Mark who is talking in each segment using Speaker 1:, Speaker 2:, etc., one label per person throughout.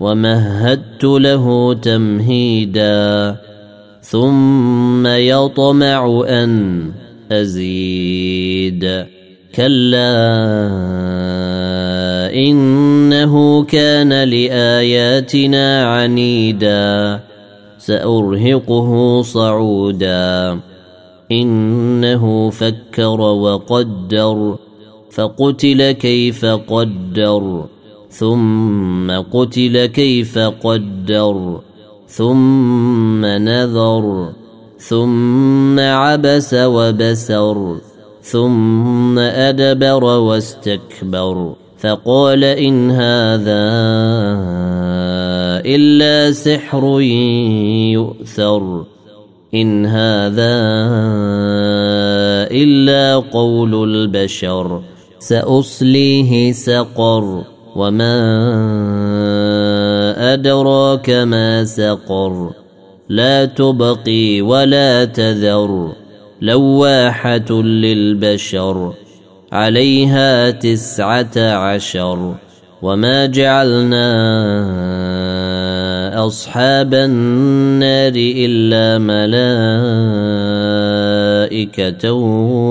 Speaker 1: ومهدت له تمهيدا ثم يطمع أن أزيد. كلا إنه كان لآياتنا عنيدا سأرهقه صعودا. إنه فكر وقدر فقتل كيف قدر. ثم قتل كيف قدر ثم نذر ثم عبس وبسر ثم أدبر واستكبر. فقال إن هذا إلا سحر يؤثر إن هذا إلا قول البشر سأصليه سقر. وما أدراك ما سقر لا تبقي ولا تذر لواحة للبشر عليها تسعة عشر وما جعلنا أصحاب النار إلا ملائكة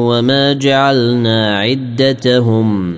Speaker 1: وما جعلنا عدتهم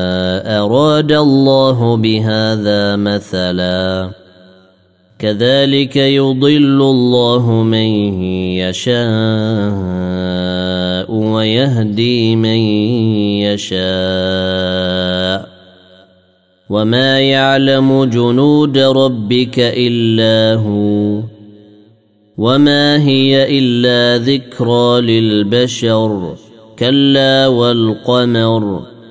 Speaker 1: أراد الله بهذا مثلا. كذلك يضل الله من يشاء ويهدي من يشاء. وما يعلم جنود ربك إلا هو. وما هي إلا ذكرى للبشر. كلا والقمر.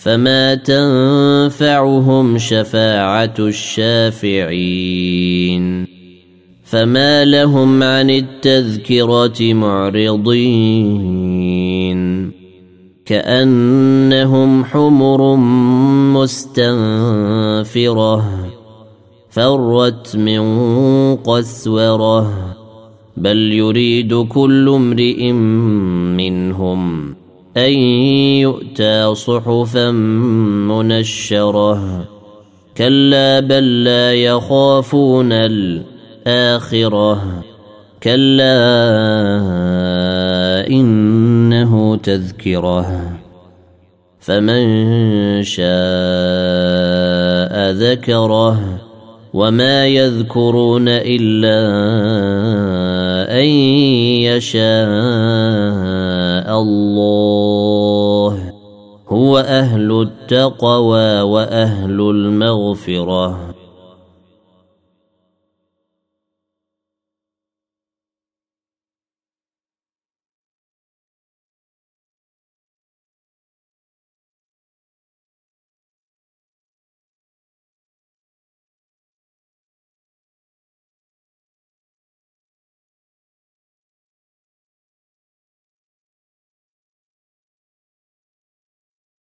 Speaker 1: فما تنفعهم شفاعه الشافعين فما لهم عن التذكره معرضين كانهم حمر مستنفره فرت من قسوره بل يريد كل امرئ منهم أن يؤتى صحفا منشرة. كلا بل لا يخافون الآخرة. كلا إنه تذكرة. فمن شاء ذكره. وما يذكرون إلا ان يشاء الله هو أهل التقوى واهل المغفره